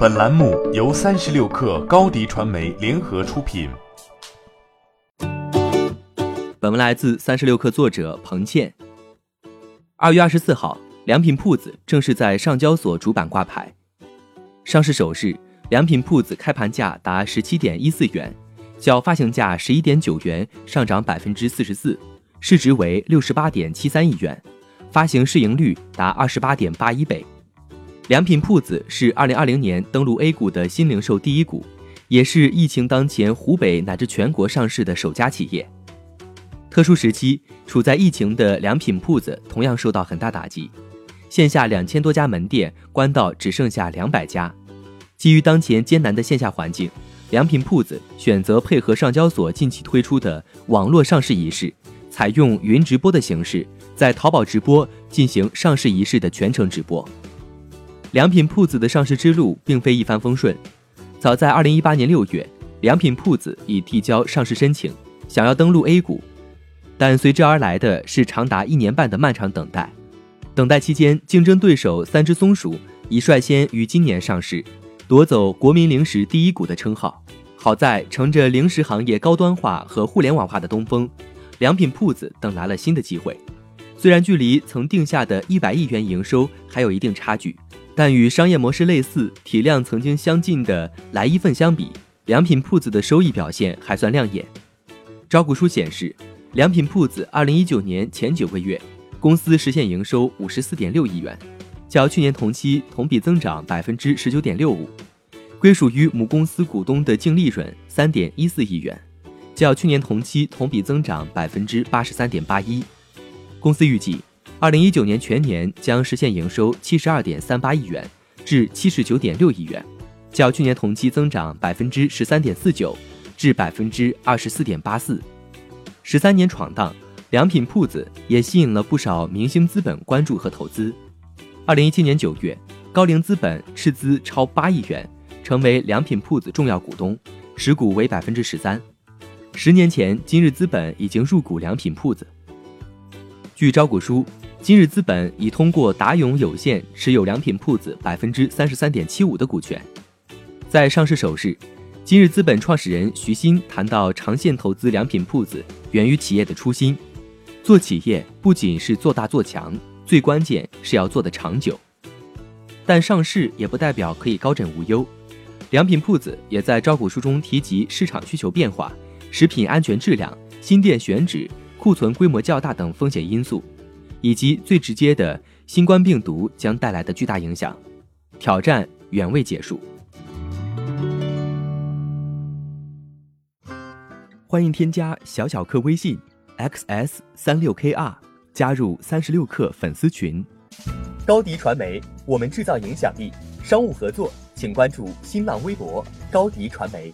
本栏目由三十六氪高低传媒联合出品。本文来自三十六氪作者彭倩。二月二十四号，良品铺子正式在上交所主板挂牌。上市首日，良品铺子开盘价达十七点一四元，较发行价十一点九元上涨百分之四十四，市值为六十八点七三亿元。发行市盈率达二十八点八一倍。良品铺子是二零二零年登陆 A 股的新零售第一股，也是疫情当前湖北乃至全国上市的首家企业。特殊时期，处在疫情的良品铺子同样受到很大打击，线下两千多家门店关到只剩下两百家。基于当前艰难的线下环境，良品铺子选择配合上交所近期推出的网络上市仪式，采用云直播的形式。在淘宝直播进行上市仪式的全程直播。良品铺子的上市之路并非一帆风顺。早在二零一八年六月，良品铺子已提交上市申请，想要登陆 A 股，但随之而来的是长达一年半的漫长等待。等待期间，竞争对手三只松鼠已率先于今年上市，夺走国民零食第一股的称号。好在乘着零食行业高端化和互联网化的东风，良品铺子等来了新的机会。虽然距离曾定下的一百亿元营收还有一定差距，但与商业模式类似、体量曾经相近的来一份相比，良品铺子的收益表现还算亮眼。招股书显示，良品铺子二零一九年前九个月，公司实现营收五十四点六亿元，较去年同期同比增长百分之十九点六五，归属于母公司股东的净利润三点一四亿元，较去年同期同比增长百分之八十三点八一。公司预计，二零一九年全年将实现营收七十二点三八亿元至七十九点六亿元，较去年同期增长百分之十三点四九至百分之二十四点八四。十三年闯荡，良品铺子也吸引了不少明星资本关注和投资。二零一七年九月，高瓴资本斥资超八亿元，成为良品铺子重要股东，持股为百分之十三。十年前，今日资本已经入股良品铺子。据招股书，今日资本已通过达永有限持有良品铺子百分之三十三点七五的股权。在上市首日，今日资本创始人徐新谈到，长线投资良品铺子源于企业的初心。做企业不仅是做大做强，最关键是要做的长久。但上市也不代表可以高枕无忧。良品铺子也在招股书中提及市场需求变化、食品安全质量、新店选址。库存规模较大等风险因素，以及最直接的新冠病毒将带来的巨大影响，挑战远未结束。欢迎添加小小客微信 xs 三六 kr 加入三十六氪粉丝群。高迪传媒，我们制造影响力。商务合作，请关注新浪微博高迪传媒。